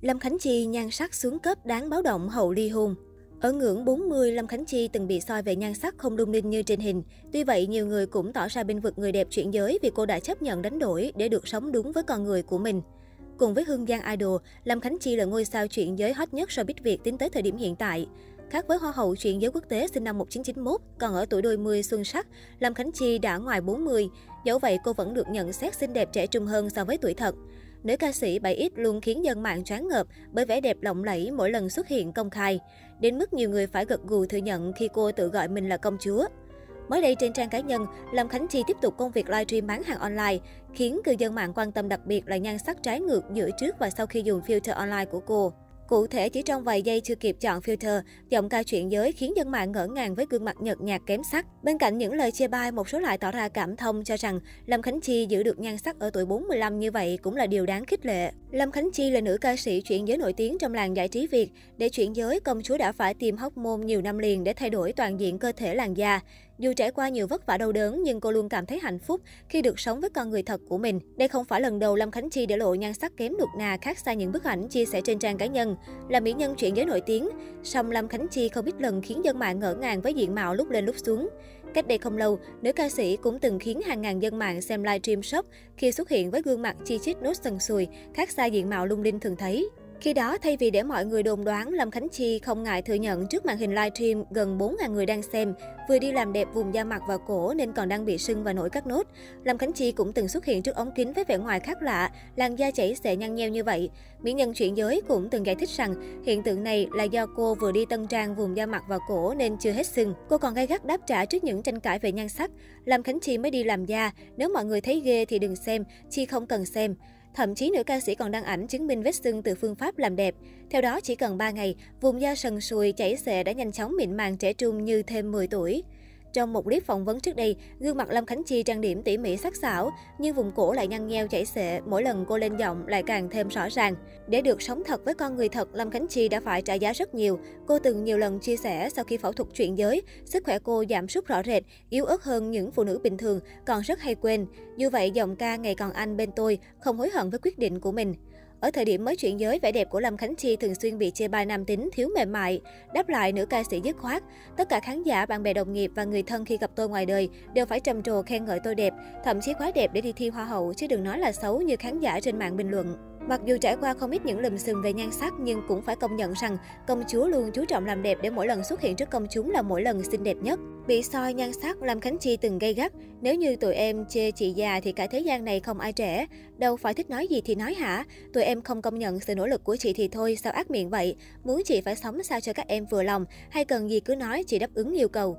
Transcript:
Lâm Khánh Chi nhan sắc xuống cấp đáng báo động hậu ly hôn. Ở ngưỡng 40, Lâm Khánh Chi từng bị soi về nhan sắc không lung linh như trên hình. Tuy vậy, nhiều người cũng tỏ ra bên vực người đẹp chuyển giới vì cô đã chấp nhận đánh đổi để được sống đúng với con người của mình. Cùng với Hương Giang Idol, Lâm Khánh Chi là ngôi sao chuyển giới hot nhất showbiz Việt tính tới thời điểm hiện tại. Khác với Hoa hậu chuyển giới quốc tế sinh năm 1991, còn ở tuổi đôi mươi xuân sắc, Lâm Khánh Chi đã ngoài 40. Dẫu vậy, cô vẫn được nhận xét xinh đẹp trẻ trung hơn so với tuổi thật. Nữ ca sĩ 7X luôn khiến dân mạng choáng ngợp bởi vẻ đẹp lộng lẫy mỗi lần xuất hiện công khai. Đến mức nhiều người phải gật gù thừa nhận khi cô tự gọi mình là công chúa. Mới đây trên trang cá nhân, Lâm Khánh Chi tiếp tục công việc livestream bán hàng online, khiến cư dân mạng quan tâm đặc biệt là nhan sắc trái ngược giữa trước và sau khi dùng filter online của cô. Cụ thể, chỉ trong vài giây chưa kịp chọn filter, giọng ca chuyện giới khiến dân mạng ngỡ ngàng với gương mặt nhợt nhạt kém sắc. Bên cạnh những lời chia bai, một số lại tỏ ra cảm thông cho rằng Lâm Khánh Chi giữ được nhan sắc ở tuổi 45 như vậy cũng là điều đáng khích lệ. Lâm Khánh Chi là nữ ca sĩ chuyện giới nổi tiếng trong làng giải trí Việt. Để chuyển giới, công chúa đã phải tìm hóc môn nhiều năm liền để thay đổi toàn diện cơ thể làn da. Dù trải qua nhiều vất vả đau đớn nhưng cô luôn cảm thấy hạnh phúc khi được sống với con người thật của mình. Đây không phải lần đầu Lâm Khánh Chi để lộ nhan sắc kém nuột nà khác xa những bức ảnh chia sẻ trên trang cá nhân. Là mỹ nhân chuyển giới nổi tiếng, song Lâm Khánh Chi không ít lần khiến dân mạng ngỡ ngàng với diện mạo lúc lên lúc xuống. Cách đây không lâu, nữ ca sĩ cũng từng khiến hàng ngàn dân mạng xem livestream sốc khi xuất hiện với gương mặt chi chít nốt sần sùi, khác xa diện mạo lung linh thường thấy. Khi đó, thay vì để mọi người đồn đoán, Lâm Khánh Chi không ngại thừa nhận trước màn hình livestream gần 4.000 người đang xem, vừa đi làm đẹp vùng da mặt và cổ nên còn đang bị sưng và nổi các nốt. Lâm Khánh Chi cũng từng xuất hiện trước ống kính với vẻ ngoài khác lạ, làn da chảy xệ nhăn nheo như vậy. Mỹ nhân chuyển giới cũng từng giải thích rằng hiện tượng này là do cô vừa đi tân trang vùng da mặt và cổ nên chưa hết sưng. Cô còn gay gắt đáp trả trước những tranh cãi về nhan sắc. Lâm Khánh Chi mới đi làm da, nếu mọi người thấy ghê thì đừng xem, Chi không cần xem. Thậm chí nữ ca sĩ còn đăng ảnh chứng minh vết sưng từ phương pháp làm đẹp. Theo đó, chỉ cần 3 ngày, vùng da sần sùi, chảy xệ đã nhanh chóng mịn màng trẻ trung như thêm 10 tuổi. Trong một clip phỏng vấn trước đây, gương mặt Lâm Khánh Chi trang điểm tỉ mỉ sắc sảo, nhưng vùng cổ lại nhăn nheo chảy xệ, mỗi lần cô lên giọng lại càng thêm rõ ràng. Để được sống thật với con người thật, Lâm Khánh Chi đã phải trả giá rất nhiều. Cô từng nhiều lần chia sẻ sau khi phẫu thuật chuyển giới, sức khỏe cô giảm sút rõ rệt, yếu ớt hơn những phụ nữ bình thường, còn rất hay quên. Như vậy, giọng ca ngày còn anh bên tôi, không hối hận với quyết định của mình. Ở thời điểm mới chuyển giới, vẻ đẹp của Lâm Khánh Chi thường xuyên bị chê bai nam tính, thiếu mềm mại. Đáp lại, nữ ca sĩ dứt khoát. Tất cả khán giả, bạn bè đồng nghiệp và người thân khi gặp tôi ngoài đời đều phải trầm trồ khen ngợi tôi đẹp, thậm chí quá đẹp để đi thi hoa hậu, chứ đừng nói là xấu như khán giả trên mạng bình luận. Mặc dù trải qua không ít những lùm xùm về nhan sắc nhưng cũng phải công nhận rằng công chúa luôn chú trọng làm đẹp để mỗi lần xuất hiện trước công chúng là mỗi lần xinh đẹp nhất. Bị soi nhan sắc, làm Khánh Chi từng gây gắt. Nếu như tụi em chê chị già thì cả thế gian này không ai trẻ. Đâu phải thích nói gì thì nói hả? Tụi em không công nhận sự nỗ lực của chị thì thôi, sao ác miệng vậy? Muốn chị phải sống sao cho các em vừa lòng, hay cần gì cứ nói, chị đáp ứng yêu cầu.